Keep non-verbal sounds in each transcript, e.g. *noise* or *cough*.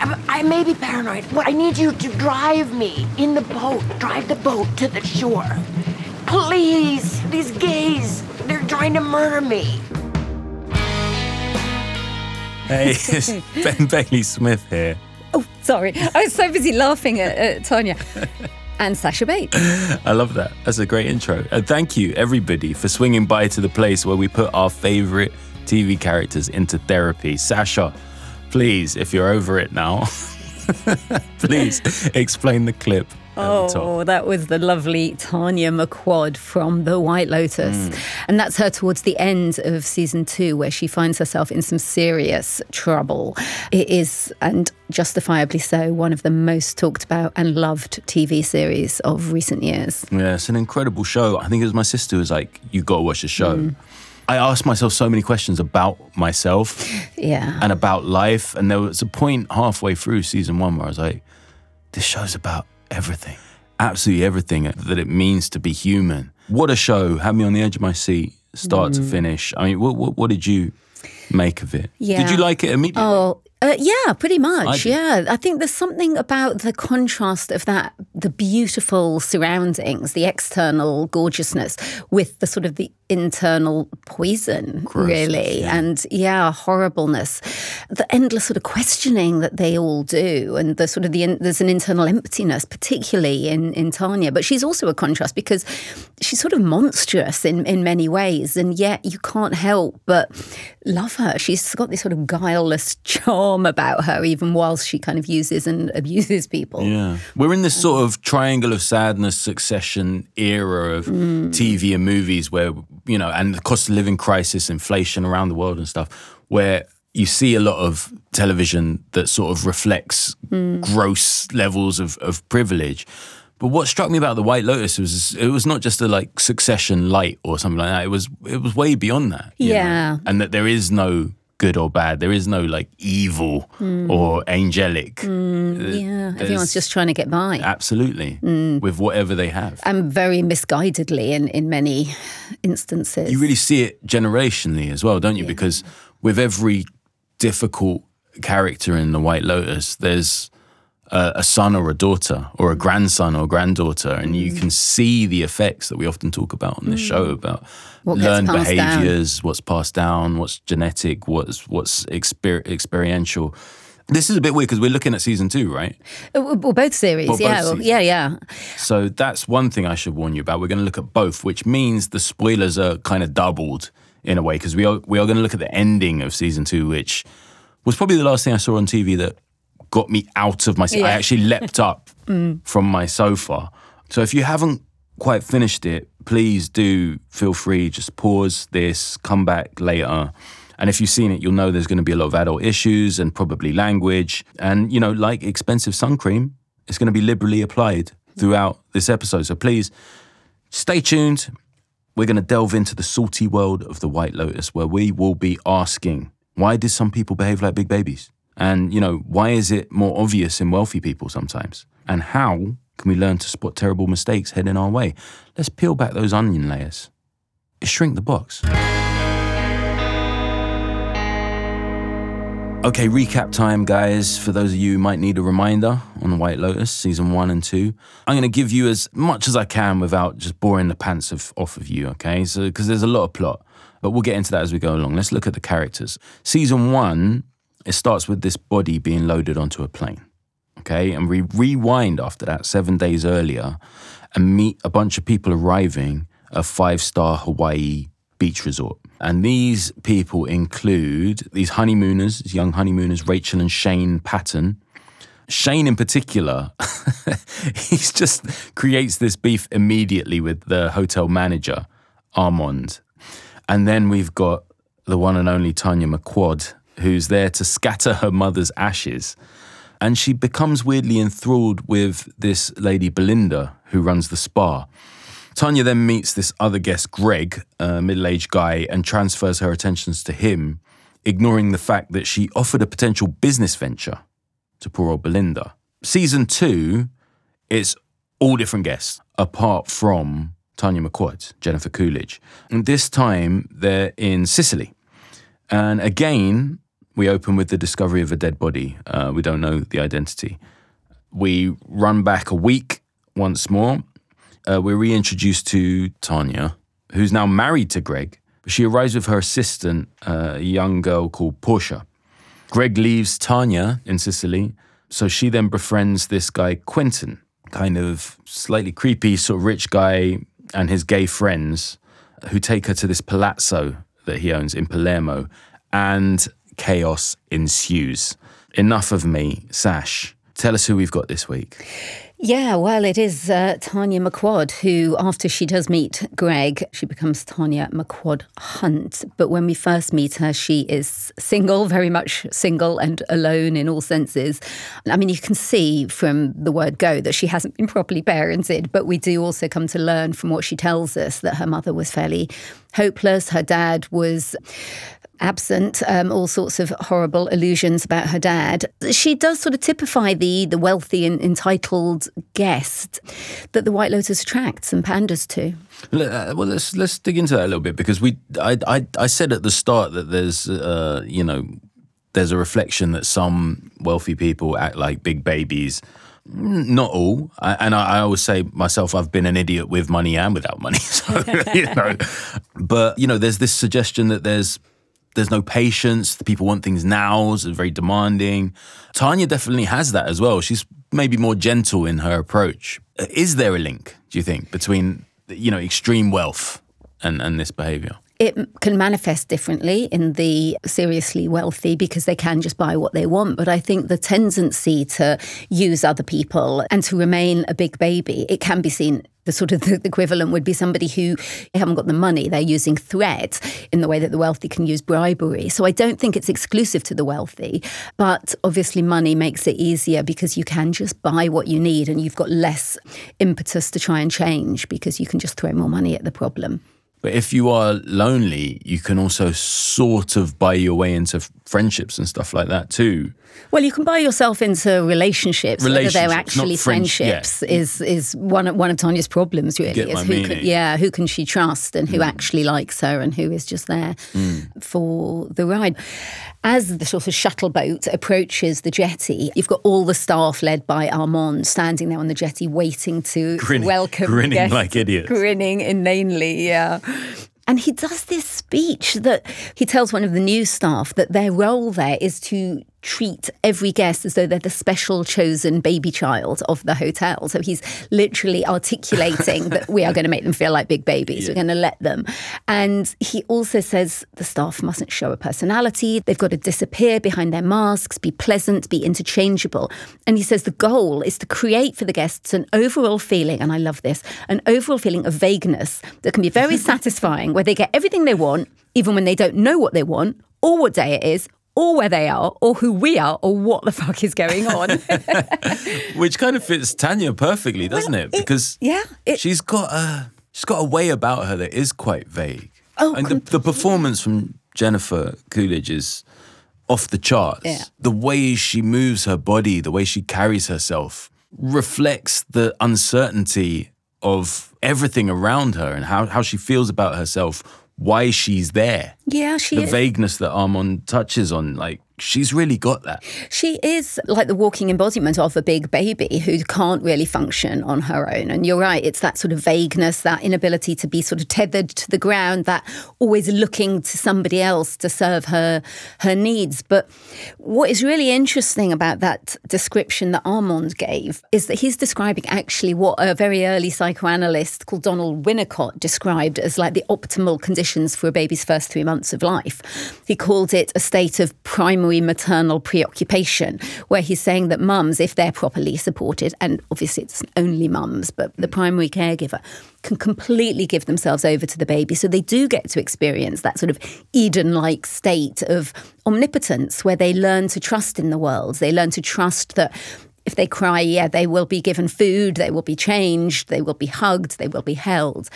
I, I may be paranoid, but I need you to drive me in the boat. Drive the boat to the shore. Please, these gays, they're trying to murder me. Hey, *laughs* it's Ben Bailey Smith here. Oh, sorry. I was so busy laughing at, at Tanya. *laughs* And Sasha Bates. I love that. That's a great intro. And thank you, everybody, for swinging by to the place where we put our favorite TV characters into therapy. Sasha, please, if you're over it now, *laughs* please explain the clip. Oh, that was the lovely Tanya McQuoid from The White Lotus. Mm. And that's her towards the end of season two, where she finds herself in some serious trouble. It is, and justifiably so, one of the most talked about and loved TV series of recent years. Yeah, it's an incredible show. I think it was my sister who was like, You got to watch the show. Mm. I asked myself so many questions about myself yeah. and about life. And there was a point halfway through season one where I was like, this show's about everything, absolutely everything that it means to be human. What a show! Had me on the edge of my seat, start mm. to finish. I mean, what, what, what did you make of it? Yeah. Did you like it immediately? Oh, uh, yeah, pretty much. I yeah, I think there's something about the contrast of that, the beautiful surroundings, the external gorgeousness, with the sort of the internal poison, really, yeah. and yeah, horribleness. The endless sort of questioning that they all do, and the sort of the there's an internal emptiness, particularly in in Tanya. But she's also a contrast because she's sort of monstrous in in many ways, and yet you can't help but love her. She's got this sort of guileless *laughs* charm about her, even whilst she kind of uses and *laughs* abuses people. Yeah, we're in this sort of triangle of sadness succession era of mm. TV and movies where you know, and the cost of living crisis, inflation around the world and stuff, where you see a lot of television that sort of reflects mm. gross levels of, of privilege. But what struck me about the White Lotus was it was not just a like Succession light or something like that. It was it was way beyond that. Yeah, know? and that there is no good or bad. There is no like evil mm. or angelic. Mm, yeah, There's, everyone's just trying to get by. Absolutely, mm. with whatever they have. And very misguidedly in, in many instances. You really see it generationally as well, don't you? Yeah. Because with every difficult character in The White Lotus, there's a, a, son or a daughter or a grandson or granddaughter, and you mm. can see the effects that we often talk about on this mm. show about what learned behaviors, down. what's passed down, what's genetic, what's what's exper- experiential. This is a bit weird because we're looking at season two, right? Uh, well, both series, well, yeah, both yeah, yeah. So that's one thing I should warn you about. We're going to look at both, which means the spoilers are kind of doubled in a way because we are we are going to look at the ending of season two, which was probably the last thing I saw on TV that got me out of my seat. Yeah. I actually leapt up *laughs* mm. from my sofa. So if you haven't quite finished it, please do feel free, just pause this, come back later. And if you've seen it, you'll know there's going to be a lot of adult issues and probably language. And, you know, like expensive sun cream, it's going to be liberally applied throughout this episode. So please stay tuned. We're going to delve into the salty world of the White Lotus, where we will be asking why did some people behave like big babies? And, you know, why is it more obvious in wealthy people sometimes? And how can we learn to spot terrible mistakes heading our way? Let's peel back those onion layers. Shrink the box. Okay, recap time, guys. For those of you who might need a reminder on White Lotus, season one and two, I'm going to give you as much as I can without just boring the pants of, off of you, okay? So, because there's a lot of plot, but we'll get into that as we go along. Let's look at the characters. Season one, it starts with this body being loaded onto a plane. Okay. And we rewind after that seven days earlier and meet a bunch of people arriving at a five star Hawaii beach resort. And these people include these honeymooners, these young honeymooners, Rachel and Shane Patton. Shane, in particular, *laughs* he's just creates this beef immediately with the hotel manager, Armand. And then we've got the one and only Tanya McQuoid, who's there to scatter her mother's ashes. And she becomes weirdly enthralled with this lady Belinda, who runs the spa. Tanya then meets this other guest, Greg, a middle aged guy, and transfers her attentions to him, ignoring the fact that she offered a potential business venture to poor old Belinda. Season two, it's all different guests, apart from Tanya McQuoid, Jennifer Coolidge. And this time they're in Sicily. And again, We open with the discovery of a dead body. Uh, we don't know the identity. We run back a week once more. Uh, we're reintroduced to Tanya, who's now married to Greg. She arrives with her assistant, uh, a young girl called Portia. Greg leaves Tanya in Sicily, so she then befriends this guy, Quentin, kind of slightly creepy, sort of rich guy, and his gay friends who take her to this palazzo that he owns in Palermo, and chaos ensues. Enough of me, Sash. Tell us who we've got this week. Yeah, well, it is uh, Tanya McQuoid who, after she does meet Greg, she becomes Tanya McQuoid Hunt. But when we first meet her, she is single, very much single and alone in all senses. I mean, you can see from the word go that she hasn't been properly parented, but we do also come to learn from what she tells us that her mother was fairly hopeless. Her dad was absent, um, all sorts of horrible illusions about her dad. She does sort of typify the the wealthy and entitled guest that the White Lotus attracts and panders to. Uh, well, let's let's dig into that a little bit because we I I, I said at the start that there's uh, you know there's a reflection that some wealthy people act like big babies. Not all, I, and I, I, always say myself, I've been an idiot with money and without money. *laughs* So you know, *laughs* but you know, there's this suggestion that there's there's no patience. The people want things now. It's very demanding. Tanya definitely has that as well. She's maybe more gentle in her approach. Uh, is there a link, do you think, between you know extreme wealth and, and this behavior? It can manifest differently in the seriously wealthy because they can just buy what they want. But I think the tendency to use other people and to remain a big baby, it can be seen the sort of *laughs* the equivalent would be somebody who haven't got the money they're using threat in the way that the wealthy can use bribery so i don't think it's exclusive to the wealthy but obviously money makes it easier because you can just buy what you need and you've got less impetus to try and change because you can just throw more money at the problem but if you are lonely, you can also sort of buy your way into friendships and stuff like that too. Well, you can buy yourself into relationships, relationships whether they're actually friendships, yeah. is is one of, one of Tanya's problems. Really, is who can, yeah, who can she trust and who mm. actually likes her and who is just there mm. for the ride. As the sort of shuttle boat approaches the jetty, you've got all the staff led by Armand standing there on the jetty, waiting to grinning, welcome, grinning guests, like idiots, grinning inanely. Yeah. And he does this speech that he tells one of the news staff that their role there is to treat every guest as though they're the special chosen baby child of the hotel. So he's literally articulating that we are going to make them feel like big babies. Yeah. We're going to let them. And he also says the staff mustn't show a personality. They've got to disappear behind their masks, be pleasant, be interchangeable. And he says the goal is to create for the guests an overall feeling, and I love this, an overall feeling of vagueness that can be very *laughs* satisfying, where they get everything they want, even when they don't know what they want or what day it is or where they are, or who we are, or what the fuck is going on. *laughs* *laughs* Which kind of fits Tanya perfectly, doesn't well, it? Because it, yeah, it, she's got a she's got a way about her that is quite vague. Oh, and the, the, performance from Jennifer Coolidge is off the charts. Yeah. The way she moves her body, the way she carries herself, reflects the uncertainty of everything around her and how, how she feels about herself why she's there. Yeah, she the is. vagueness that Armand touches on, like she's really got that. She is like the walking embodiment of a big baby who can't really function on her own. And you're right, it's that sort of vagueness, that inability to be sort of tethered to the ground, that always looking to somebody else to serve her her needs. But what is really interesting about that description that Armand gave is that he's describing actually what a very early psychoanalyst called Donald Winnicott described as like the optimal conditions for a baby's first three months of life. He called it a state of primary maternal preoccupation, where he's saying that mums, if they're properly supported, and obviously it's only mums, but the primary caregiver can completely give themselves over to the baby. So they do get to experience that sort of Eden like state of omnipotence where they learn to trust in the world. They learn to trust that if they cry, yeah, they will be given food, they will be changed, they will be hugged, they will be held.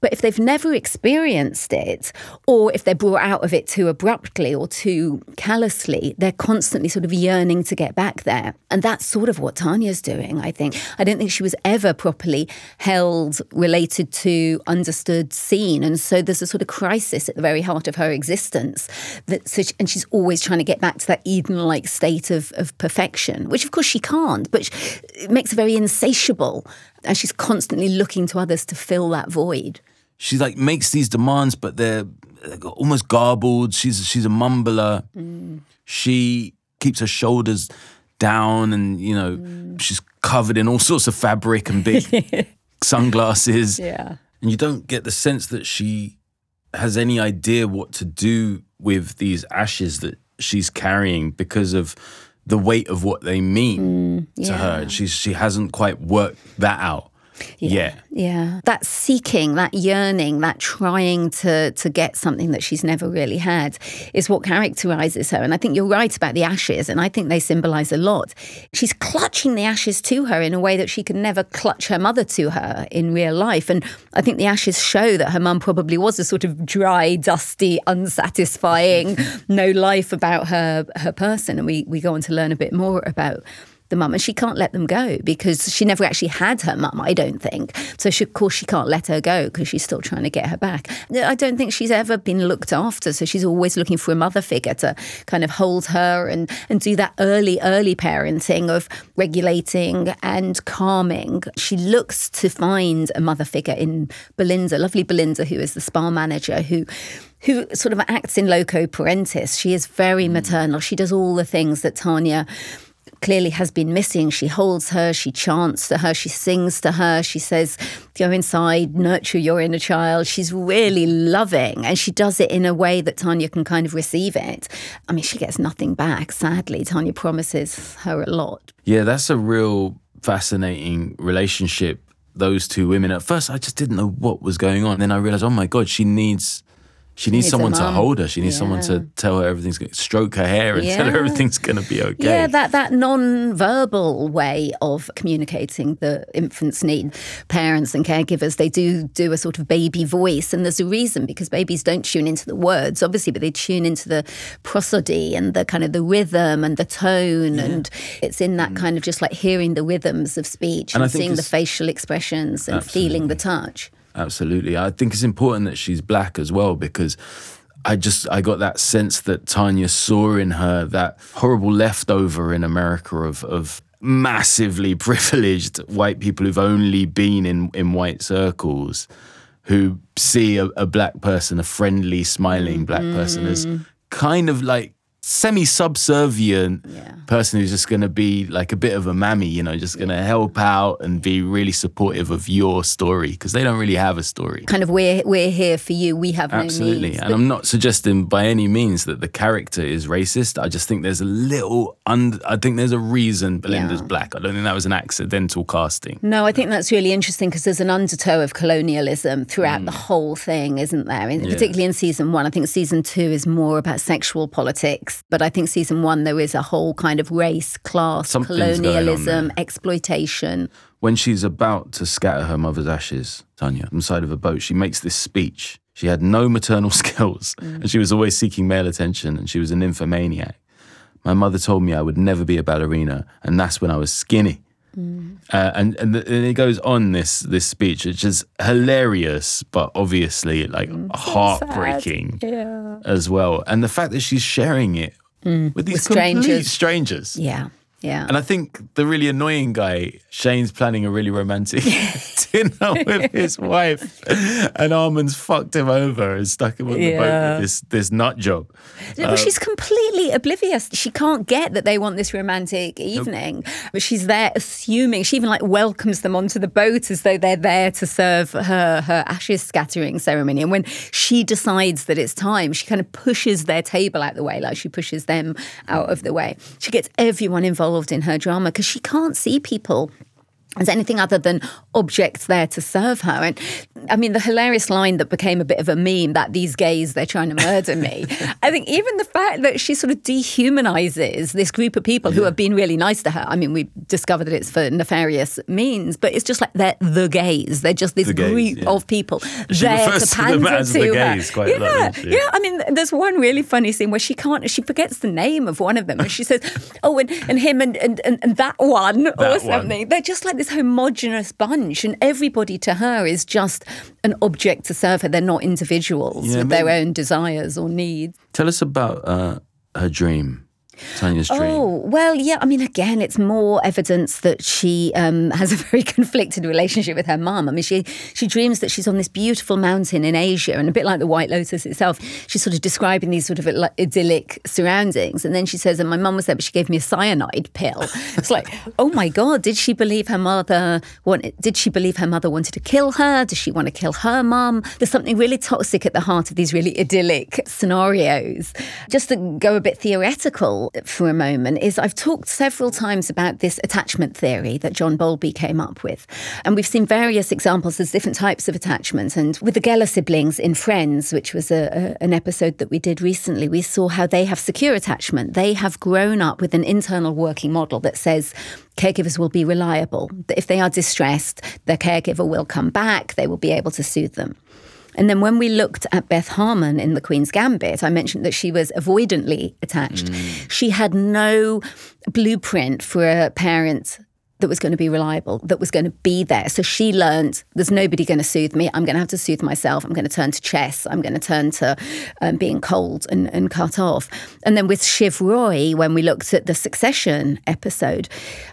But if they've never experienced it, or if they're brought out of it too abruptly or too callously, they're constantly sort of yearning to get back there. And that's sort of what Tanya's doing, I think. I don't think she was ever properly held, related to, understood, seen. And so there's a sort of crisis at the very heart of her existence. That, so she, and she's always trying to get back to that Eden like state of, of perfection, which of course she can't, but it makes her very insatiable. And she's constantly looking to others to fill that void she like makes these demands, but they're almost garbled. She's she's a mumbler. Mm. She keeps her shoulders down, and you know mm. she's covered in all sorts of fabric and big *laughs* sunglasses. Yeah, and you don't get the sense that she has any idea what to do with these ashes that she's carrying because of the weight of what they mean mm, yeah. to her. She's she hasn't quite worked that out. Yeah. yeah. Yeah. That seeking, that yearning, that trying to to get something that she's never really had is what characterizes her. And I think you're right about the ashes, and I think they symbolize a lot. She's clutching the ashes to her in a way that she could never clutch her mother to her in real life. And I think the ashes show that her mum probably was a sort of dry, dusty, unsatisfying, *laughs* no life about her her person. And we we go on to learn a bit more about the mum and she can't let them go because she never actually had her mum, I don't think. So, she, of course, she can't let her go because she's still trying to get her back. I don't think she's ever been looked after. So, she's always looking for a mother figure to kind of hold her and, and do that early, early parenting of regulating and calming. She looks to find a mother figure in Belinda, lovely Belinda, who is the spa manager, who who sort of acts in loco parentis. She is very hmm. maternal. She does all the things that Tanya clearly has been missing. She holds her, she chants to her, she sings to her, she says, Go inside, nurture your inner child. She's really loving and she does it in a way that Tanya can kind of receive it. I mean, she gets nothing back, sadly. Tanya promises her a lot. Yeah, that's a real fascinating relationship. Those two women. At first, I just didn't know what was going on. Then I realized, oh my God, she needs she needs, needs someone to hold her. She needs yeah. someone to tell her everything's going to stroke her hair and yeah. tell her everything's going to be okay. Yeah, that, that non-verbal way of communicating the infant's need. Parents and caregivers, they do do a sort of baby voice. And there's a reason because babies don't tune into the words, obviously, but they tune into the prosody and the kind of the rhythm and the tone. Yeah. And it's in that mm. kind of just like hearing the rhythms of speech and, and seeing the facial expressions and absolutely. feeling the touch. Absolutely. I think it's important that she's black as well because I just I got that sense that Tanya saw in her that horrible leftover in America of of massively *laughs* privileged white people who've only been in in white circles who see a, a black person, a friendly, smiling black mm. person as kind of like semi-subservient yeah. person who's just going to be like a bit of a mammy, you know, just going to help out and be really supportive of your story because they don't really have a story. Kind of we're we're here for you. We have absolutely, no and I'm not suggesting by any means that the character is racist. I just think there's a little und- I think there's a reason Belinda's yeah. black. I don't think that was an accidental casting. No, I think that's really interesting because there's an undertow of colonialism throughout mm. the whole thing, isn't there? In, yeah. Particularly in season one. I think season two is more about sexual politics but I think season one, there is a whole kind of race, class, Something's colonialism, exploitation. When she's about to scatter her mother's ashes, Tanya, on the side of a boat, she makes this speech. She had no maternal *laughs* skills mm. and she was always seeking male attention and she was an nymphomaniac. My mother told me I would never be a ballerina, and that's when I was skinny. Mm. Uh, and and, the, and, it goes on this this speech, which is hilarious, but obviously like mm, heartbreaking yeah. as well. And the fact that she's sharing it mm. with these with strangers. strangers, yeah, yeah. And I think the really annoying guy, Shane's planning a really romantic *laughs* *laughs* dinner with his wife, and Armand's fucked him over and stuck him on the boat with this this nut job. But um, she's completely oblivious. She can't get that they want this romantic evening, but she's there assuming. She even like welcomes them onto the boat as though they're there to serve her her ashes scattering ceremony. And when she decides that it's time, she kind of pushes their table out the way, like she pushes them out of the way. She gets everyone involved involved in her drama because she can't see people as anything other than objects there to serve her. And I mean, the hilarious line that became a bit of a meme that these gays, they're trying to murder me. *laughs* I think even the fact that she sort of dehumanizes this group of people who have been really nice to her. I mean, we discovered that it's for nefarious means, but it's just like they're the gays. They're just this gays, group yeah. of people She there to refers to *laughs* to the her. gays quite a yeah, lot, yeah. I mean, there's one really funny scene where she can't, she forgets the name of one of them, and she says, "Oh, and, and him and, and and that one or one. something." They're just like this homogenous bunch, and everybody to her is just an object to serve her. They're not individuals Yeah, with their own desires or needs. Tell us about uh, her dream, Tanya's dream. Oh, well, yeah. I mean, again, it's more evidence that she um, has a very *laughs* conflicted relationship with her mum. I mean, she, she dreams that she's on this beautiful mountain in Asia, and a bit like the White Lotus itself, she's sort of describing these sort of idyllic surroundings. And then she says, and my mum was there, but she gave me a cyanide pill. It's like, *laughs* oh my God, did she believe her mother? Want, did she believe her mother wanted to kill her? Does she want to kill her mum? There's something really toxic at the heart of these really idyllic scenarios. Just to go a bit theoretical for a moment, is I've talked several times about this attachment theory that John Bowlby came up with. And we've seen various examples. There's different types of attachment. And with the Geller siblings in Friends, which was a, a, an episode that we did recently, we saw how they have secure attachment. They have grown up with an internal working model that says, caregivers will be reliable. If they are distressed, their caregiver will come back, they will be able to soothe them. And then when we looked at Beth Harmon in The Queen's Gambit, I mentioned that she was avoidantly attached. She had no blueprint for a parent that was going to be reliable, that was going to be there. So she learned there's nobody going to soothe me. I'm going to have to soothe myself. I'm going to turn to chess. I'm going to turn to um, being cold and, and cut off. And then with Shiv Roy, when we looked at the Succession episode,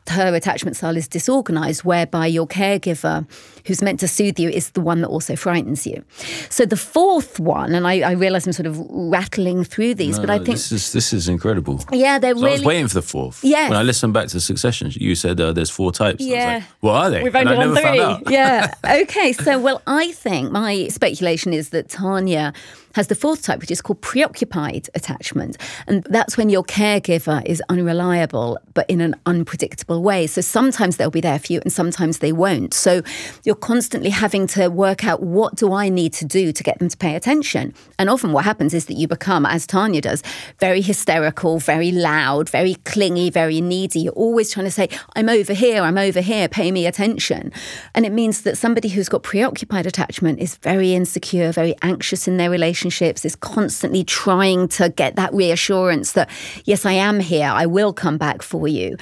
her attachment style is disorganized, whereby your caregiver who's meant to soothe you is the one that also frightens you. So the fourth one, and I, I realize I'm sort of rattling through these, but I think, this is this is incredible. yeah, they're So I was waiting for the fourth. Yeah. When I listened back to Succession, you said uh, there's four types. I was Yeah. like, what are they? We've And only I done never three. found out. yeah. *laughs* Okay. So, well, I think my speculation is that Tanya has the fourth type, which is called preoccupied attachment. And that's when your caregiver is unreliable, but in an unpredictable way. So sometimes they'll be there for you and sometimes they won't. So you're constantly having to work out what do I need to do to get them to pay attention. And often what happens is that you become, as Tanya does, very hysterical, very loud, very clingy, very needy. You're always trying to say, I'm over here, I'm over here, pay me attention. And it means that somebody who's got preoccupied attachment is very insecure, very anxious in their relationships, is constantly trying to get that reassurance that, yes, I am here, I will come back for you.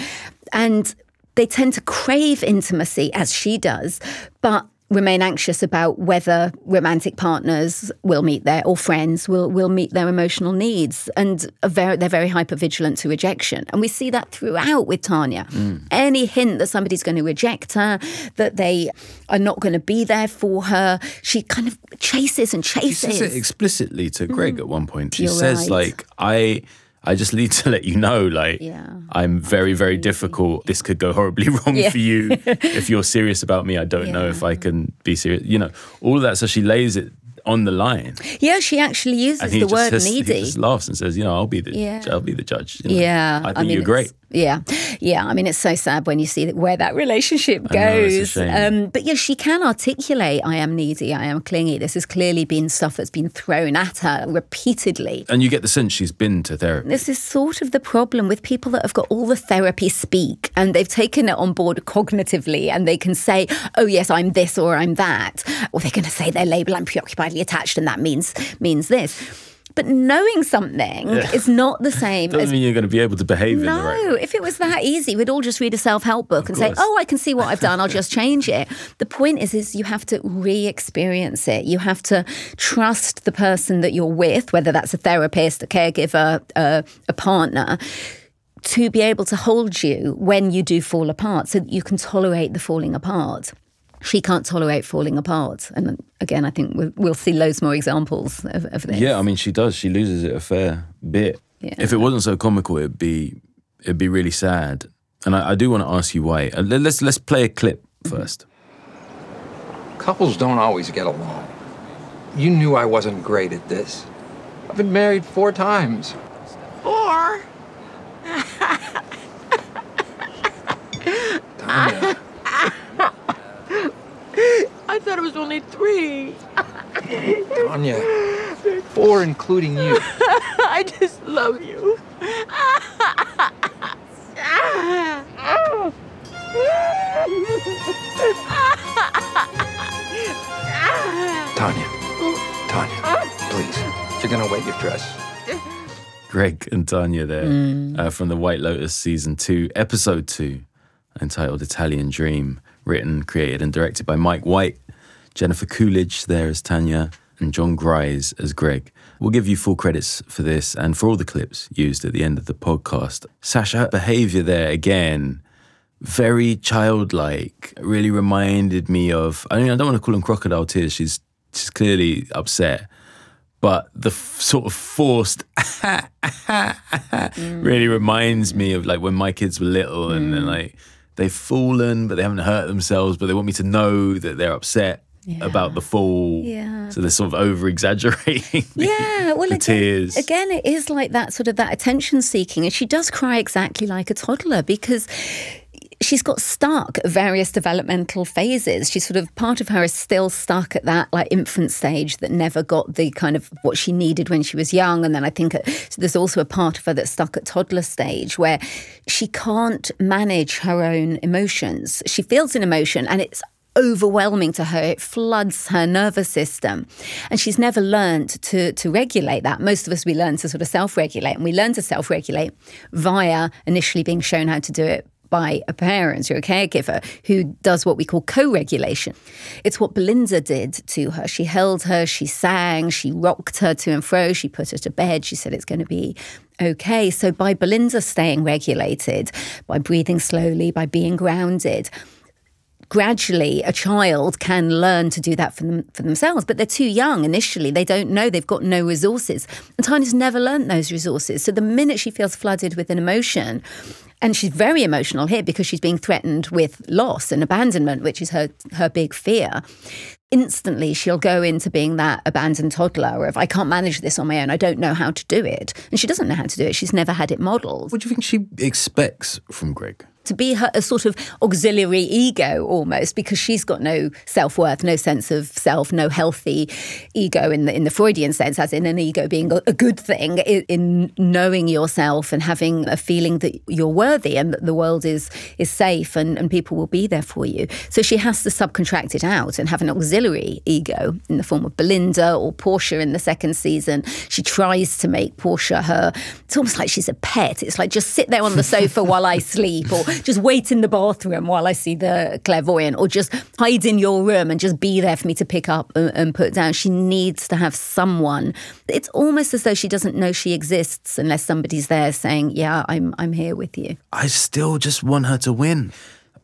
And they tend to crave intimacy, as she does, but remain anxious about whether romantic partners will meet their or friends will will meet their emotional needs. And are very, they're very hyper vigilant to rejection. And we see that throughout with Tanya. Mm. Any hint that somebody's going to reject her that they are not going to be there for her she kind of chases and chases She says it explicitly to Greg mm. at one point. She You're says right. like I I just need to *laughs* let you know like Yeah. I'm very very difficult. This could go *laughs* horribly wrong Yeah. for you *laughs* if you're serious about me. I don't know if I can be serious. You know, all of that so she lays it on the line. yeah she actually uses the word says, needy he just laughs and says, you know, I'll be the Yeah. I'll be the judge. you know. Yeah, I think mean, you're great. Yeah, yeah. I mean, it's so sad when you see that where that relationship I know, goes. um, but yeah, she can articulate, "I am needy, I am clingy." This has clearly been stuff that's been thrown at her repeatedly. And you get the sense she's been to therapy. This is sort of the problem with people that have got all the therapy speak and they've taken it on board cognitively and they can say, oh, yes, I'm this or I'm that. Or they're going to say their label, I'm preoccupiedly attached and that means means this. But knowing something is not the same Doesn't as mean you're going to be able to behave in the right no, way. if it was that easy, we'd all just read a self-help book and say, "Oh, I can see what I've done. I'll just *laughs* change it." The point is, is you have to re-experience it. You have to trust the person that you're with, whether that's a therapist, a caregiver, uh, a partner, to be able to hold you when you do fall apart, so that you can tolerate the falling apart. She can't tolerate falling apart, and again, I think we'll, we'll see loads more examples of, of this. Yeah, I mean, she does. She loses it a fair bit. Yeah. If it wasn't so comical, it'd be it'd be really sad. And I, I do want to ask you why. Uh, let- Let's let's play a clip first. Couples don't always get along. You knew I wasn't great at this. I've been married four times. Or Tanya. *laughs* I thought it was only three. Tanya, four including you. *laughs* I just love you. Tanya, Tanya, please, you're gonna wet your dress. Greg and Tanya there mm. uh, from the White Lotus season two, episode two, entitled Italian Dream written, created, and directed by Mike White. Jennifer Coolidge there as Tanya, and Jon Gries as Greg. We'll give you full credits for this and for all the clips used at the end of the podcast. Sasha behavior there again, very childlike, really reminded me of. I mean, I don't want to call them crocodile tears. She's she's clearly upset, but the f- sort of forced *laughs* mm. really reminds me of like when my kids were little and then mm. like they've fallen but they haven't hurt themselves but they want me to know that they're upset about the fall. Yeah. so they're sort of over exaggerating *laughs* Yeah, well, the again, tears. again, it is like that sort of that attention seeking, and she does cry exactly like a toddler because she's got stuck at various developmental phases. She's sort of part of her is still stuck at that like infant stage that never got the kind of what she needed when she was young, and then I think uh, there's also a part of her that's stuck at toddler stage where she can't manage her own emotions. She feels an emotion, and it's overwhelming to her. It floods her nervous system. And she's never learned to, to regulate that. Most of us, we learn to sort of self regulate, and we learn to self regulate via initially being shown how to do it by a parent or a caregiver who does what we call co regulation. It's what Belinda did to her. She held her, she sang, she rocked her to and fro, she put her to bed, she said it's going to be okay. So, by Belinda staying regulated, by breathing slowly, by being grounded, gradually a child can learn to do that for them for themselves but they're too young initially they don't know they've got no resources and Tanya's never learnt those resources so the minute she feels flooded with an emotion and she's very emotional here because she's being threatened with loss and abandonment which is her her big fear. Instantly she'll go into being that abandoned toddler or if I can't manage this on my own. I don't know how to do it. And she doesn't know how to do it. She's never had it modeled. What do you think she expects from greg to be her a sort of auxiliary ego almost because she's got no self-worth no sense of self no healthy ego in the in the freudian sense as in an ego being a, good thing in, in knowing yourself and having a feeling that you're worthy and that the world is is safe and, and people will be there for you. So she has to subcontract it out and have an auxiliary ego in the form of belinda or portia in the second season. She tries to make portia her it's almost like she's a pet. It's like just sit there on the sofa while i *laughs* sleep or just wait in the bathroom while I see the clairvoyant, or just hide in your room and just be there for me to pick up and, and, put down. She needs to have someone. It's almost as though she doesn't know she exists unless somebody's there saying, "Yeah, I'm I'm here with you." I still just want her to win.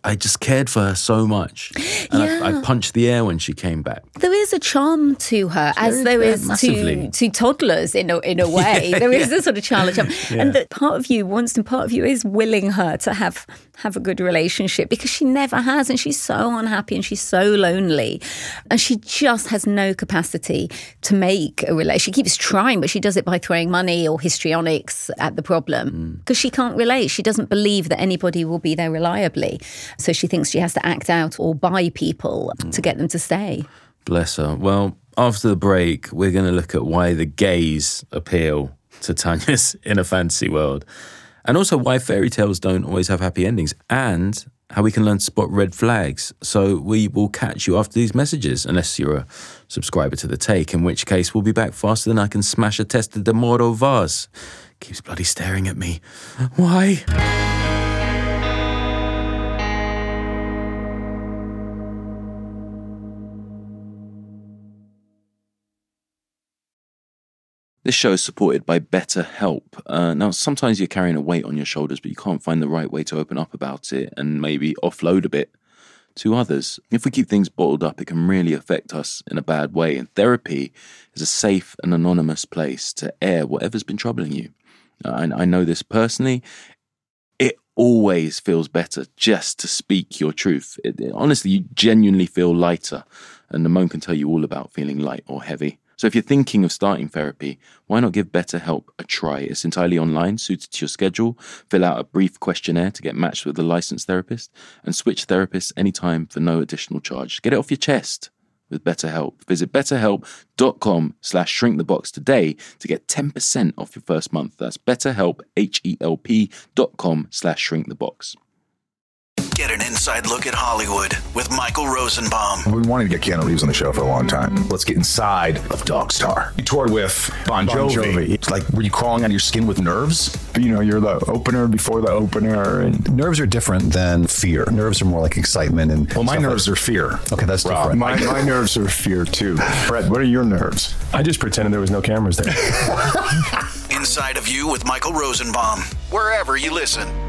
I just cared for her so much. And Yeah. I, I punched the air when she came back. There is a charm to her, as there is to, to toddlers in a, in a *laughs* way. There is a sort of childlike charm. *laughs* And that part of you wants and part of you is willing her to have have a good relationship because she never has and she's so unhappy and she's so lonely. And she just has no capacity to make a relationship. She keeps trying, but she does it by throwing money or histrionics at the problem mm. because she can't relate. She doesn't believe that anybody will be there reliably. So she thinks she has to act out or buy people mm. to get them to stay. Bless her. Well, after the break, we're going to look at why the gays appeal to Tanya's *laughs* inner fantasy world, and also why fairy tales don't always have happy endings, and how we can learn to spot red flags. So we will catch you after these messages, unless you're a subscriber to the take, in which case we'll be back faster than I can smash a Testa de Moro vase. Keeps bloody staring at me. Why? This show is supported by BetterHelp. Uh, now, sometimes you're carrying a weight on your shoulders, but you can't find the right way to open up about it and maybe offload a bit to others. If we keep things bottled up, it can really affect us in a bad way. And therapy is a safe and anonymous place to air whatever's been troubling you. I, know this personally. It always feels better just to speak your truth. It, it- honestly, you genuinely feel lighter. And the Ramon can tell you all about feeling light or heavy. So if you're thinking of starting therapy, why not give BetterHelp a try? It's entirely online, suited to your schedule. Fill out a brief questionnaire to get matched with a licensed therapist and switch therapists anytime for no additional charge. Get it off your chest. with BetterHelp. Visit betterhelp.com slash shrinkthebox today to get 10% off your first month. That's betterhelp, H-E-L-P dot com slash shrinkthebox. Get an inside look at Hollywood with Michael Rosenbaum. We wanted to get Keanu Reeves on the show for a long time. Let's get inside of Dogstar. You toured with Bon Jovi. Bon Jovi. It's like, were you crawling out of your skin with nerves? You know, you're the opener before the opener, and Nerves are different than fear. Nerves are more like excitement and. Well, my nerves like- are fear. Okay, that's Rob, different. my, my nerves are fear too. Brett, what are your nerves? I just pretended there was no cameras there. *laughs* Inside of You with Michael Rosenbaum. Wherever you listen.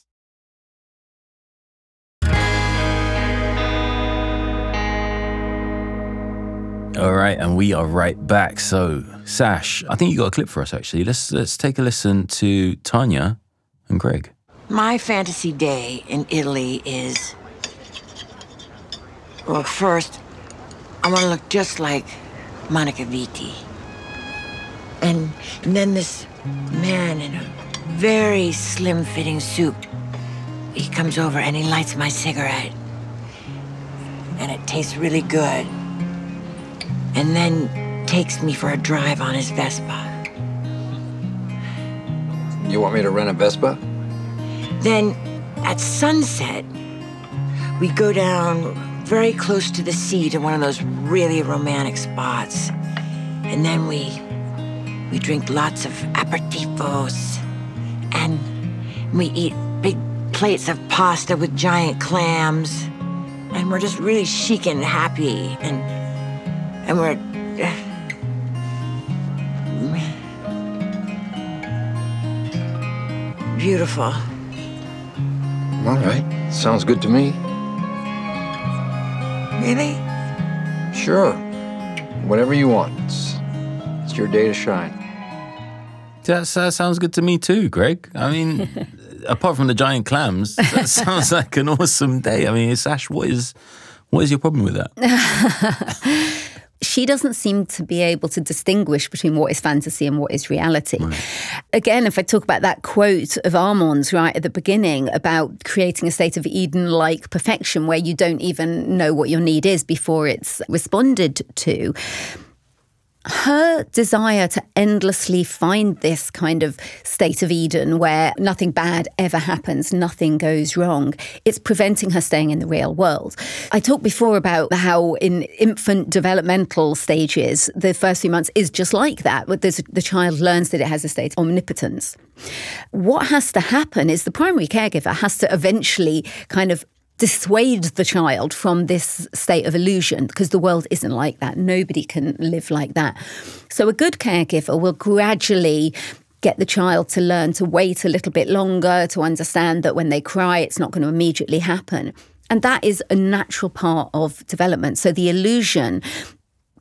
All right, and we are right back. So, Sash, I think you got a clip for us actually. Let's let's take a listen to Tanya and Greg. My fantasy day in Italy is. Well, first, I want to look just like Monica Vitti. And, and then this man in a very slim fitting suit. He comes over and he lights my cigarette. And it tastes really good. And then takes me for a drive on his Vespa. You want me to rent a Vespa? Then at sunset, we go down very close to the sea to one of those really romantic spots. And then we we drink lots of aperitivos and we eat big plates of pasta with giant clams. And we're just really chic and happy and and we're beautiful. All right. Sounds good to me. Really? Sure. Whatever you want. It's, it's your day to shine. That's, that sounds good to me too, Greg. I mean, *laughs* apart from the giant clams, that *laughs* sounds like an awesome day. I mean, Sash, what is what is your problem with that? *laughs* she doesn't seem to be able to distinguish between what is fantasy and what is reality. Again, if I talk about that quote of Armand's right at the beginning about creating a state of Eden like perfection where you don't even know what your need is before it's responded to. Her desire to endlessly find this kind of state of Eden where nothing bad ever happens, nothing goes wrong, it's preventing her staying in the real world. I talked before about how in infant developmental stages, the first few months is just like that. The child learns that it has a state of omnipotence. What has to happen is the primary caregiver has to eventually kind of dissuade the child from this state of illusion because the world isn't like that. Nobody can live like that. So a good caregiver will gradually get the child to learn to wait a little bit longer, to understand that when they cry, it's not going to immediately happen. And that is a natural part of development. So the illusion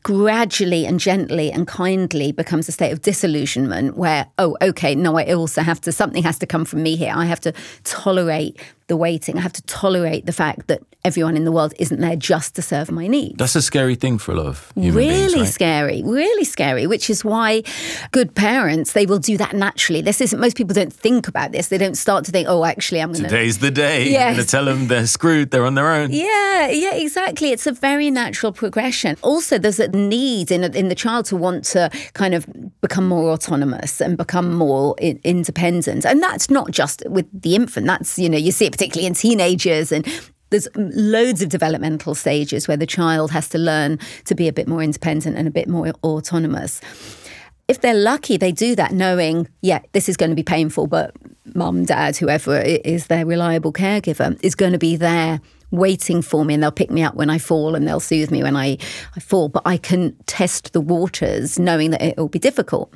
gradually and gently and kindly becomes a state of disillusionment where, oh, okay, no, I also have to, something has to come from me here. I have to tolerate the waiting. I have to tolerate the fact that everyone in the world isn't there just to serve my needs. That's a scary thing for a lot of human really beings, right? scary, really scary, which is why good parents, they will do that naturally. This isn't, most people don't think about this. They don't start to think, oh, actually, I'm going to. Today's the day. Yes. going to tell them they're screwed, they're on their own. Yeah, yeah, exactly. It's a very natural progression. Also, there's a need in, in the child to want to kind of become more autonomous and become more i- independent. And that's not just with the infant, that's, you know, you see it particularly in teenagers and there's loads of developmental stages where the child has to learn to be a bit more independent and a bit more autonomous. If they're lucky, they do that knowing, yeah, this is going to be painful, but mum, dad, whoever is their reliable caregiver is going to be there waiting for me and they'll pick me up when I fall and they'll soothe me when I, I fall. But I can test the waters knowing that it will be difficult.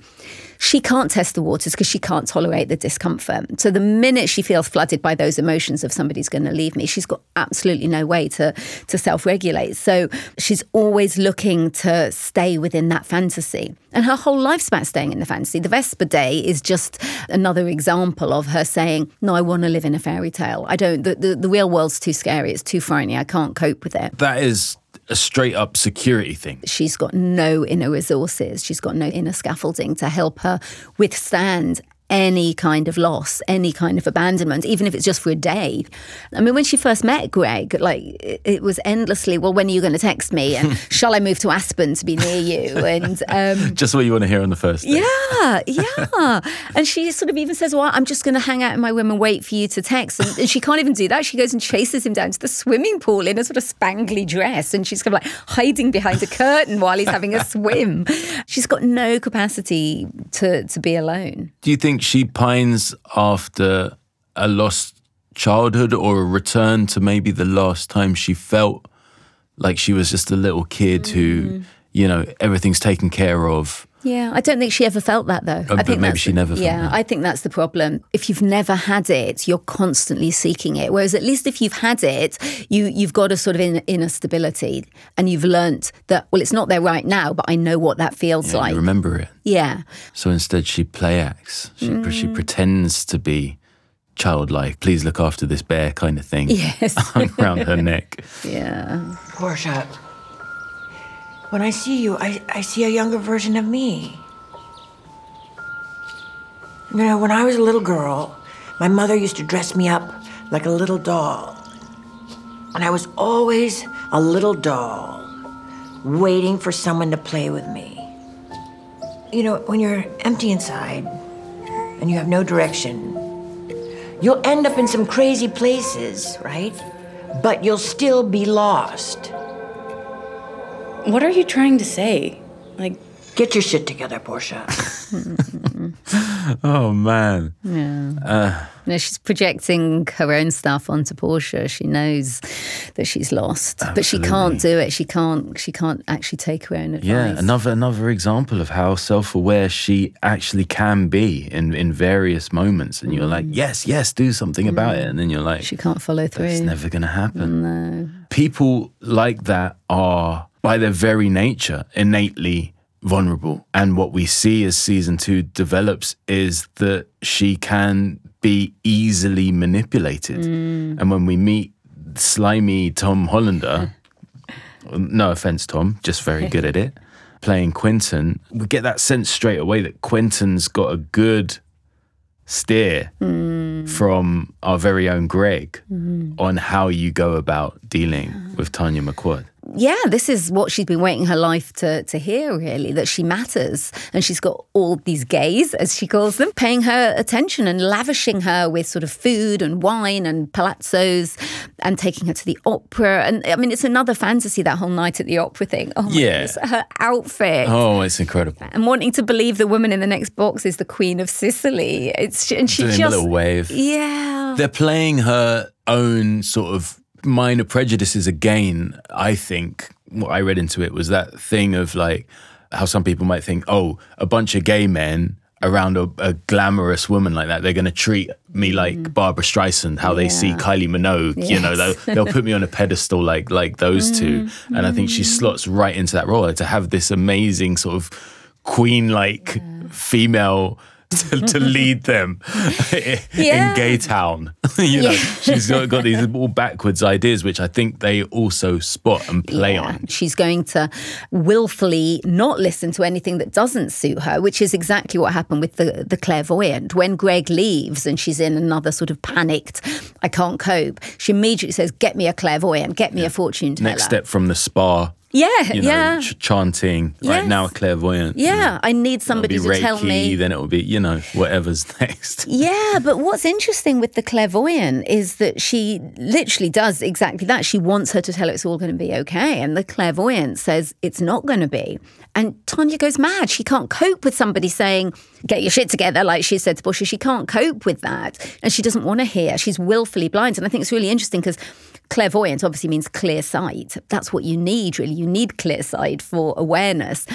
She can't test the waters because she can't tolerate the discomfort. So the minute she feels flooded by those emotions of somebody's going to leave me, she's got absolutely no way to to self-regulate. So she's always looking to stay within that fantasy. And her whole life's about staying in the fantasy. The Vespa Day is just another example of her saying, No, I want to live in a fairy tale. I don't the, the, the real world's too scary, it's too frightening, I can't cope with it. That is a straight up security thing. She's got no inner resources. She's got no inner scaffolding to help her withstand any kind of loss, any kind of abandonment, even if it's just for a day. I mean, when she first met Greg, like it was endlessly, well, when are you going to text me? And *laughs* shall I move to Aspen to be near you? And um, *laughs* just what you want to hear on the first day. Yeah, *laughs* yeah. and she sort of even says, well, I'm just going to hang out in my room and wait for you to text. And, and, she can't even do that. She goes and chases him down to the swimming pool in a sort of spangly dress. And she's kind of like hiding behind a curtain while he's having a swim. She's got no capacity to, to be alone. Do you think she pines after a lost childhood or a return to maybe the last time she felt like she was just a little kid mm. who, you know, everything's taken care of? Yeah, I don't think she ever felt that though. Uh, I think maybe she never. Felt. Yeah, that. I think that's the problem. If you've never had it, you're constantly seeking it. Whereas at least if you've had it, you you've got a sort of inner, inner stability, and you've learnt that well, it's not there right now, but I know what that feels yeah, like. remember it. Yeah. So instead, she play acts. She mm. she pretends to be childlike. Please look after this bear, kind of thing. Yes. *laughs* around her neck. *laughs* Yeah. Portia. When I see you, I, I see a younger version of me. You know, when I was a little girl, my mother used to dress me up like a little doll. And I was always a little doll, waiting for someone to play with me. You know, when you're empty inside and you have no direction, you'll end up in some crazy places, right? But you'll still be lost. What are you trying to say? Like, get your shit together, Portia. *laughs* *laughs* oh man. Yeah. Uh, no, she's projecting her own stuff onto Portia. She knows that she's lost, absolutely. but she can't do it. She can't. She can't actually take her own advice. Yeah, another another example of how self-aware she actually can be in in various moments. And mm. you're like, mm. yes, yes, do something mm. about it. And then you're like, she can't follow through. It's never going to happen. No. People like that are by their very nature, innately vulnerable. And what we see as season two develops is that she can be easily manipulated. Mm. And when we meet slimy Tom Hollander, *laughs* no offense, Tom, just very good at it, playing Quentin, we get that sense straight away that Quentin's got a good steer mm. from our very own Greg mm. on how you go about dealing with Tanya McQuoid yeah, this is what she's been waiting her life to, to hear, really, that she matters. And she's got all these gays, as she calls them, paying her attention and lavishing her with sort of food and wine and palazzos and taking her to the opera. And I mean, it's another fantasy, that whole night at the opera thing. Oh, my yeah. Goodness, her outfit. Oh, it's incredible. And wanting to believe the woman in the next box is the Queen of Sicily. It's And she Doing just. a little wave. Yeah. They're playing her own sort of minor prejudices again, I think what I read into it was that thing of like how some people might think, oh, a bunch of gay men around a, a glamorous woman like that, they're going to treat me like mm. Barbra Streisand, how yeah. they see Kylie Minogue. Yes. You know, they'll, they'll, put me on a pedestal like like those mm. two, and I think she mm. slots right into that role to have this amazing sort of queen like yeah. female to, to lead them *laughs* yeah. in Gay Town. *laughs* you know, yeah. she's got, got, these all backwards ideas, which I think they also spot and play yeah. on. She's going to willfully not listen to anything that doesn't suit her, which is exactly what happened with the, the clairvoyant. When Greg leaves and she's in another sort of panicked, I can't cope, she immediately says, Get me a clairvoyant, get me a fortune teller. Next step from the spa yeah, you know, yeah. Ch- chanting. Yes. Right now, a clairvoyant. Yeah, you know, I need somebody to Reiki, tell me. Then it will be, you know, whatever's *laughs* next. Yeah, but what's interesting with the clairvoyant is that she literally does exactly that. She wants her to tell her it's all going to be okay. And the clairvoyant says it's not going to be. And Tanya goes mad. She can't cope with somebody saying, get your shit together, like she said to Portia. She can't cope with that. And she doesn't want to hear. She's willfully blind. And I think it's really interesting because clairvoyant obviously means clear sight. That's what you need, really. You need clear sight for awareness.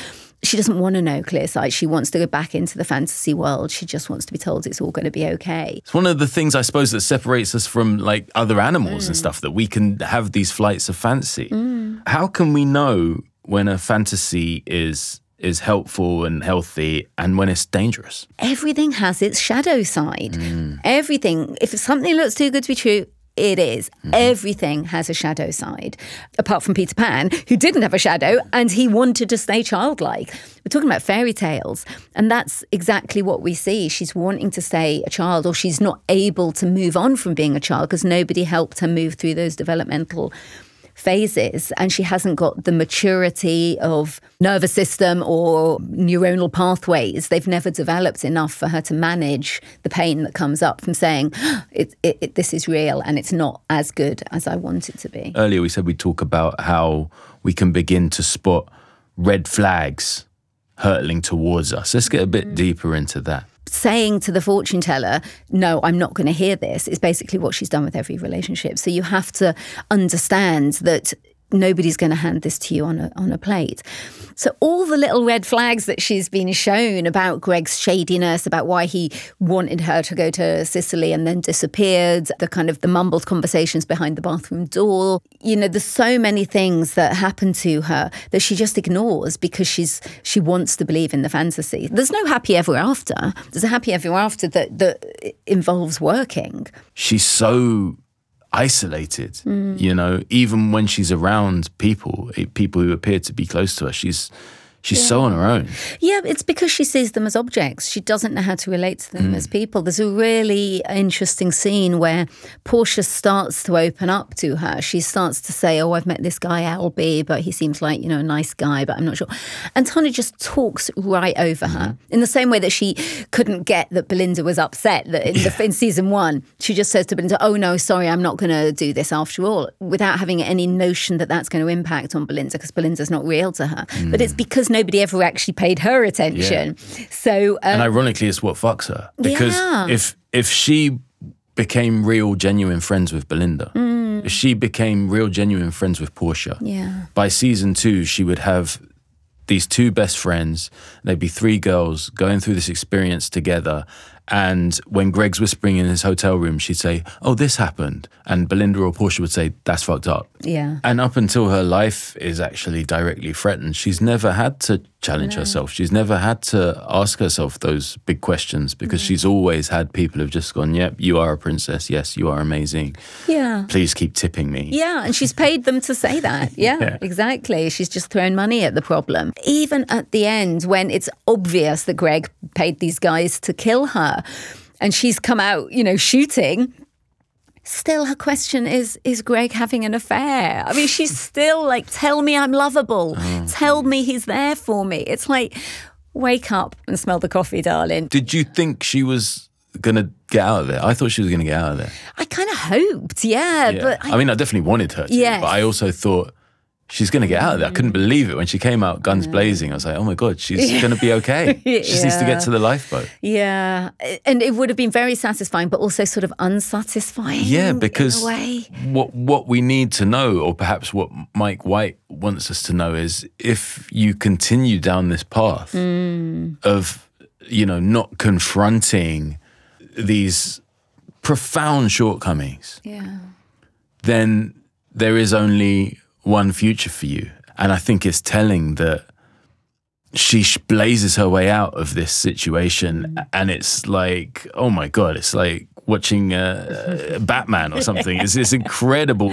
She doesn't want to know clear sight. She wants to go back into the fantasy world. She just wants to be told it's all going to be okay. It's one of the things I suppose that separates us from like other animals and mm. stuff that we can have these flights of fancy. Mm. How can we know when a fantasy is is helpful and healthy and when it's dangerous? Everything has its shadow side. Mm. Everything, if something looks too good to be true, it is. Mm-hmm. Everything has a shadow side, apart from Peter Pan, who didn't have a shadow and he wanted to stay childlike. We're talking about fairy tales, and that's exactly what we see. She's wanting to stay a child, or she's not able to move on from being a child because nobody helped her move through those developmental phases and she hasn't got the maturity of nervous system or neuronal pathways they've never developed enough for her to manage the pain that comes up from saying it, it, it, this is real and it's not as good as i want it to be Earlier, we said we'd talk about how we can begin to spot red flags hurtling towards us. Let's get a bit mm. deeper into that. Saying to the fortune teller, No, I'm not going to hear this, is basically what she's done with every relationship. So you have to understand that nobody's going to hand this to you on a, on a plate. So all the little red flags that she's been shown about Greg's shadiness, about why he wanted her to go to Sicily and then disappeared, the kind of the mumbled conversations behind the bathroom door. You know, there's so many things that happen to her that she just ignores because she's she wants to believe in the fantasy. There's no happy ever after. There's a happy ever after that that involves working. She's so isolated, you know, even when she's around people, eh, people who appear to be close to her, she's she's so on her own. Yeah, it's because she sees them as objects. She doesn't know how to relate to them hmm. as people. There's a really interesting scene where Portia starts to open up to her. She starts to say, Oh, I've met this guy, Albie, but he seems like, you know, a nice guy, but I'm not sure. And Tanya just talks right over her mm-hmm. in the same way that she couldn't get that Belinda was upset that in, the, in season one, she just says to Belinda, Oh, no, sorry, I'm not going to do this after all, without having any notion that that's going to impact on Belinda because Belinda's not real to her. But it's mm. because nobody ever actually paid her attention. Yeah. So, um, and ironically, it's what fucks her because Yeah. if if she became real, genuine friends with Belinda, if she became real, genuine friends with Portia, Mm. yeah. by season two, she would have these two best friends. They'd be three girls going through this experience together. And when Greg's whispering in his hotel room, she'd say, Oh, this happened. And Belinda or Portia would say, That's fucked up. Yeah. And up until her life is actually directly threatened, she's never had to challenge No. herself. She's never had to ask herself those big questions because she's always had people who've just gone, Yep, you are a princess. Yes, you are amazing. Yeah. Please keep tipping me. Yeah, and she's paid them to say that. *laughs* Yeah, Yeah. exactly. She's just thrown money at the problem. Even at the end, when it's obvious that Greg paid these guys to kill her and she's come out, you know, shooting. Still, her question is Is Greg having an affair? I mean, she's *laughs* still like, Tell me I'm lovable. Oh, Tell me he's there for me. It's like, Wake up and smell the coffee, darling. Did you think she was going to get out of there? I thought she was going to get out of there. I kind of hoped, yeah, Yeah. but I, mean, I definitely wanted her to, Yes. but I also thought she's going to get out of there. I couldn't believe it when she came out guns blazing. I was like, oh my God, she's *laughs* Yeah. going to be okay. She just needs to get to the lifeboat. Yeah, and it would have been very satisfying, but also sort of unsatisfying. Yeah, in because a way. what what we need to know, or perhaps what Mike White wants us to know, is if you continue down this path Mm. of you know not confronting these profound shortcomings, Yeah. then there is only one future for you. And I think it's telling that she blazes her way out of this situation. And it's like, oh my God, it's like watching uh, *laughs* Batman or something. It's, it's incredible.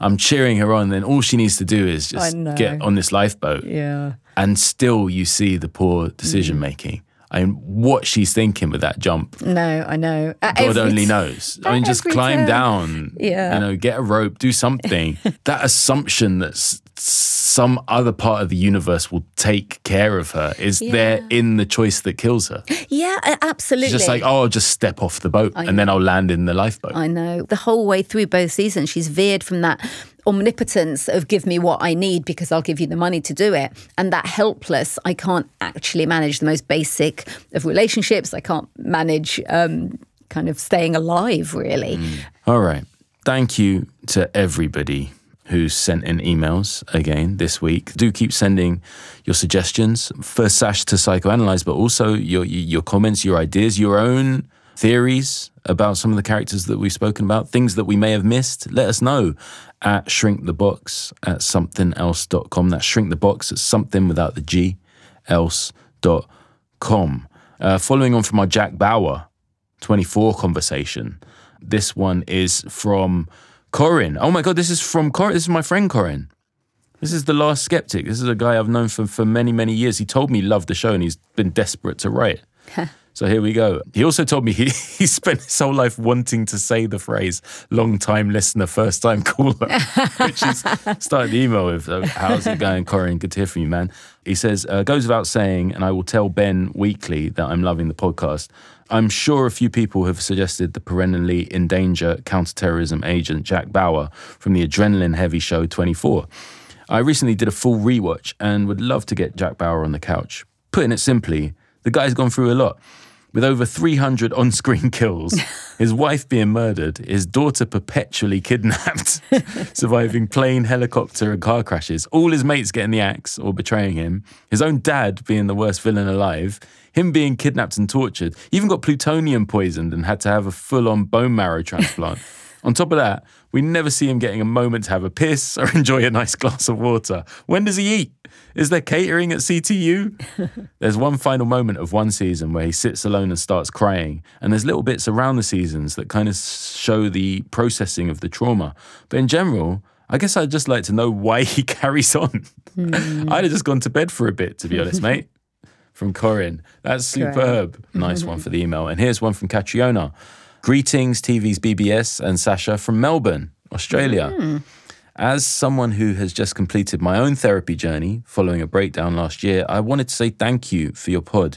I'm cheering her on. Then all she needs to do is just get on this lifeboat. Yeah. And still you see the poor decision making. I mean, what she's thinking with that jump. No, I know. At God only t- knows. I mean, just climb turn. down. Yeah. You know, get a rope, do something. *laughs* that assumption that s- some other part of the universe will take care of her is there in the choice that kills her. Yeah, absolutely. She's just like, oh, I'll just step off the boat I and then I'll land in the lifeboat. I know. The whole way through both seasons, she's veered from that omnipotence of give me what I need because I'll give you the money to do it. And that helpless, I can't actually manage the most basic of relationships. I can't manage um, kind of staying alive, really. All right. Thank you to everybody who sent in emails again this week. Do keep sending your suggestions for Sash to psychoanalyze, but also your your comments, your ideas, your own theories about some of the characters that we've spoken about, things that we may have missed. Let us know at shrinkthebox at somethingelse.com. That's shrink the box at something without the G else.com. Uh, following on from our Jack Bauer 24 conversation, this one is from Corin. Oh my God, this is from Corin. This is my friend Corin. This is the last skeptic. This is a guy I've known for, for many, many years. He told me he loved the show and he's been desperate to write. So here we go. He also told me *laughs* he, he spent his whole life wanting to say the phrase long time listener, first time caller, *laughs* which is started the email with. Uh, How's it going, Corin? Good to hear from you, man. He says, uh, goes without saying, and I will tell Ben weekly that I'm loving the podcast. I'm sure a few people have suggested the perennially in danger counterterrorism agent Jack Bauer from the adrenaline heavy show 24. I recently did a full rewatch and would love to get Jack Bauer on the couch. Putting it simply, the guy's gone through a lot. With over 300 on screen kills, *laughs* his wife being murdered, his daughter perpetually kidnapped, *laughs* surviving plane, helicopter, and car crashes, all his mates getting the axe or betraying him, his own dad being the worst villain alive, him being kidnapped and tortured, he even got plutonium poisoned and had to have a full on bone marrow transplant. *laughs* on top of that, we never see him getting a moment to have a piss or enjoy a nice glass of water. When does he eat? Is there catering at CTU? *laughs* there's one final moment of one season where he sits alone and starts crying, and there's little bits around the seasons that kind of show the processing of the trauma. But in general, I guess I'd just like to know why he *laughs* carries on. Hmm. I'd have just gone to bed for a bit, to be honest, mate. *laughs* From Corin. That's superb. Nice one for the email. And here's one from Catriona. Greetings, TV's BBS and Sasha from Melbourne, Australia. Hmm. As someone who has just completed my own therapy journey following a breakdown last year, I wanted to say thank you for your pod.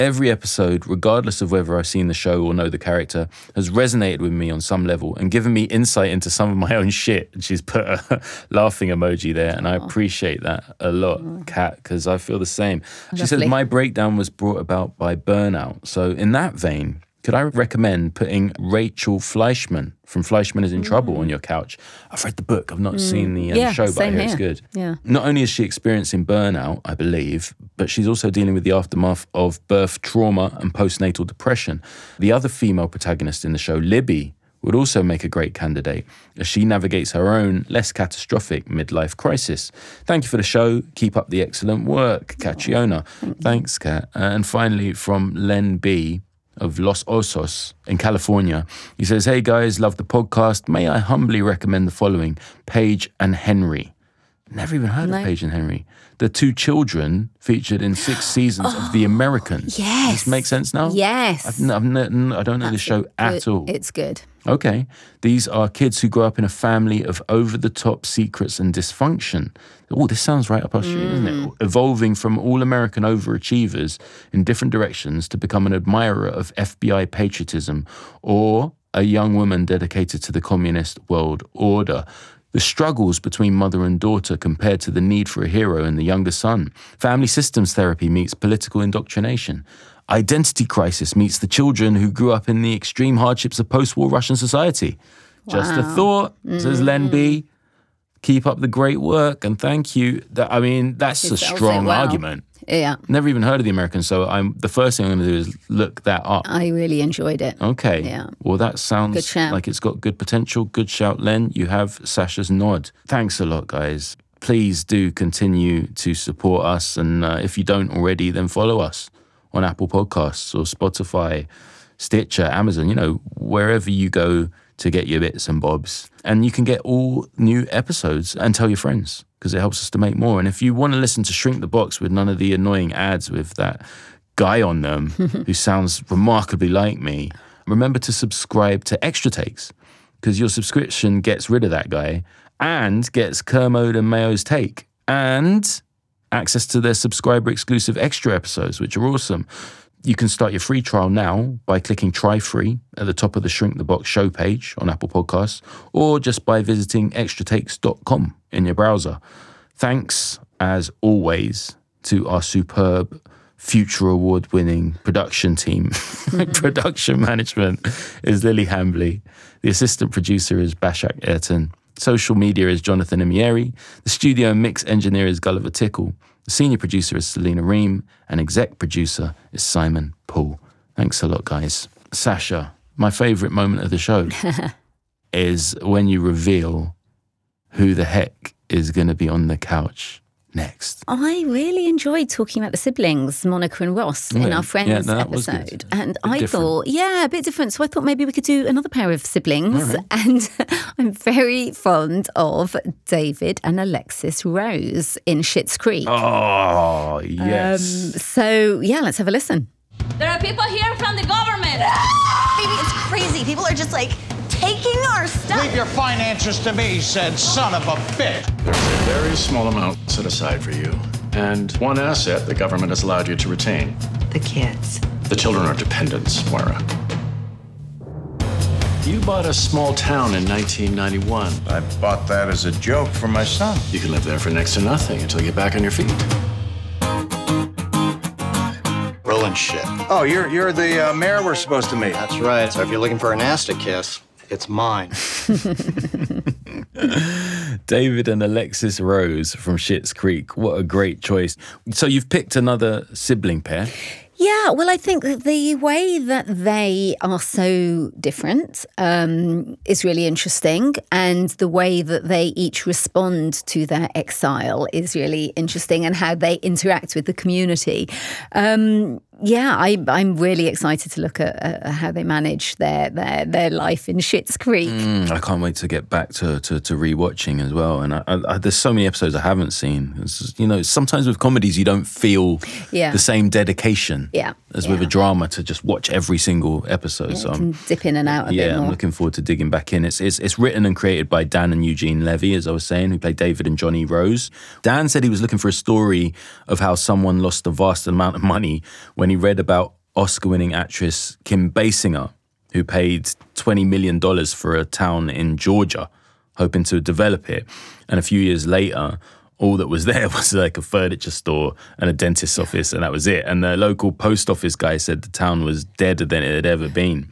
Every episode, regardless of whether I've seen the show or know the character, has resonated with me on some level and given me insight into some of my own shit. And she's put a *laughs* laughing emoji there, and I oh. appreciate that a lot, mm. Kat, because I feel the same. She says, My breakdown was brought about by burnout. So, in that vein, could I recommend putting Rachel Fleischman from Fleischman is in Trouble on your couch? I've read the book, I've not seen the um, Mm. Yeah, show, but I hear it's good. Yeah. Not only is she experiencing burnout, I believe, but she's also dealing with the aftermath of birth trauma and postnatal depression. The other female protagonist in the show, Libby, would also make a great candidate as she navigates her own less catastrophic midlife crisis. Thank you for the show. Keep up the excellent work, Catriona. Thanks, Kat. And finally, from Len B of Los Osos in California. He says, Hey guys, love the podcast. May I humbly recommend the following Paige and Henry. Never even heard No. of Paige and Henry. The two children featured in six *gasps* seasons of The oh, Americans. Does yes. this make sense now? Yes. I've, I've I don't know the show at all. It's good. Okay. These are kids who grow up in a family of over the top secrets and dysfunction. Oh, this sounds right up our street, isn't it? Mm. Evolving from all American overachievers in different directions to become an admirer of FBI patriotism or a young woman dedicated to the communist world order. The struggles between mother and daughter compared to the need for a hero and the younger son. Family systems therapy meets political indoctrination. Identity crisis meets the children who grew up in the extreme hardships of post war Russian society. Just a Wow. thought, says Len B. Mm. Keep up the great work and thank you. That, I mean, that's He a strong well. argument. Yeah. Never even heard of the Americans, so I'm the first thing I'm going to do is look that up. I really enjoyed it. Okay. Yeah. Well, that sounds like it's got good potential. Good shout, Len. You have Sasha's nod. Thanks a lot, guys. Please do continue to support us. And uh, if you don't already, then follow us on Apple Podcasts or Spotify, Stitcher, Amazon, you know, wherever you go to get your bits and bobs. And you can get all new episodes and tell your friends because it helps us to make more. And if you want to listen to Shrink the Box with none of the annoying ads with that guy on them *laughs* who sounds remarkably like me, remember to subscribe to Extra Takes because your subscription gets rid of that guy and gets Kermode and Mayo's take and access to their subscriber exclusive extra episodes, which are awesome. You can start your free trial now by clicking try free at the top of the Shrink the Box show page on Apple Podcasts or just by visiting extratakes.com in your browser. Thanks, as always, to our superb future award winning production team. *laughs* Mm-hmm. production management is Lily Hambley. The assistant producer is Bashak Ayrton. Social media is Jonathan Imieri. The studio and mix engineer is Gulliver Tickle. The senior producer is Selena Ream. And exec producer is Simon Paul. Thanks a lot, guys. Sasha, my favorite moment of the show *laughs* is when you reveal who the heck is going to be on the couch next. I really enjoyed talking about the siblings, Monica and Ross, in our Friends Yeah, no, that was good. episode. And I different. thought, yeah, a bit different. So I thought maybe we could do another pair of siblings. All right. *laughs* And *laughs* I'm very fond of David and Alexis Rose in Schitt's Creek. Oh, yes. Um, so, yeah, let's have a listen. There are people here from the government. *laughs* Baby, it's crazy. People are just like taking our stuff. Leave your finances to me, said son of a bitch. There's a very small amount set aside for you, and one asset the government has allowed you to retain. The kids. The children are dependents, Moira. You bought a small town in 1991. I bought that as a joke for my son. You can live there for next to nothing until you get back on your feet. Roland Schitt. Oh, you're you're the uh, mayor we're supposed to meet. That's right. So if you're looking for an ass to kiss, it's mine. *laughs* David and Alexis Rose from Schitt's Creek. What a great choice. So you've picked another sibling pair. Yeah, well, I think that the way that they are so different um, is really interesting. And the way that they each respond to their exile is really interesting and how they interact with the community. Um, yeah, I, I'm really excited to look at uh, how they manage their, their, their life in Schitt's Creek. Mm, I can't wait to get back to to, to rewatching as well. And I, I, I- there's so many episodes I haven't seen. It's you know, sometimes with comedies you don't feel Yeah. the same dedication Yeah. as with a drama to just watch every single episode. so I'm, can dip in and out a yeah, bit I'm looking forward to digging back in. It's, it's it's written and created by Dan and Eugene Levy, as I was saying, who played David and Johnny Rose. Dan said he was looking for a story of how someone lost a vast amount of money when he read about Oscar-winning actress Kim Basinger, who paid $20 million for a town in Georgia, hoping to develop it. And a few years later, all that was *laughs* there was like a furniture store and a dentist's office, and that was it. And the local post office guy said the town was deader than it had ever been.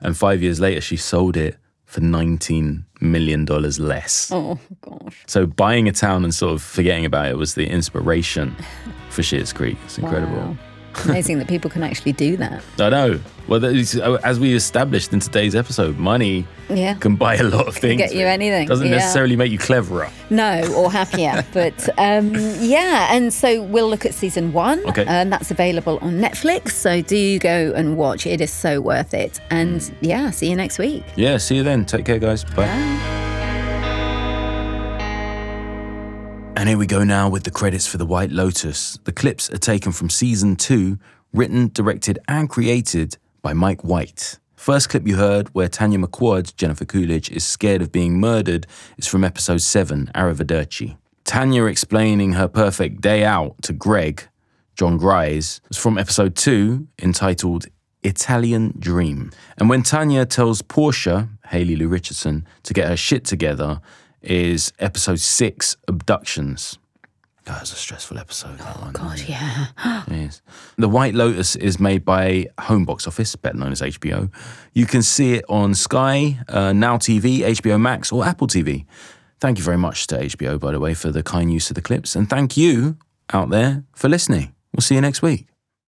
And five years later, she sold it for $19 million less. Oh, gosh. So buying a town and sort of forgetting about it was the inspiration *laughs* for Schitt's Creek. It's incredible. Wow. Amazing that people can actually do that. I know. Well, that is- as we established in today's episode, money Yeah. can buy a lot of things. get you anything, Doesn't yeah. necessarily make you cleverer. No, or happier. *laughs* but um, yeah, and so we'll look at season one. Okay. And that's available on Netflix. So do go and watch. It is so worth it. And yeah, see you next week. Yeah, see you then. Take care, guys. Bye. And here we go now with the credits for The White Lotus. The clips are taken from season two, written, directed, and created by Mike White. First clip you heard, where Tanya McQuoid, Jennifer Coolidge, is scared of being murdered, is from episode 7, Arrivederci. Tanya explaining her perfect day out to Greg, Jon Gries, is from episode 2, entitled Italian Dream. And when Tanya tells Portia, Haley Lou Richardson, to get her shit together, is episode 6, Abductions. That was a stressful episode. Oh, God, yeah. Yes. The White Lotus is made by Home Box Office, better known as HBO. You can see it on Sky, uh, Now TV, HBO Max, or Apple TV. Thank you very much to HBO, by the way, for the kind use of the clips. And thank you out there for listening. We'll see you next week.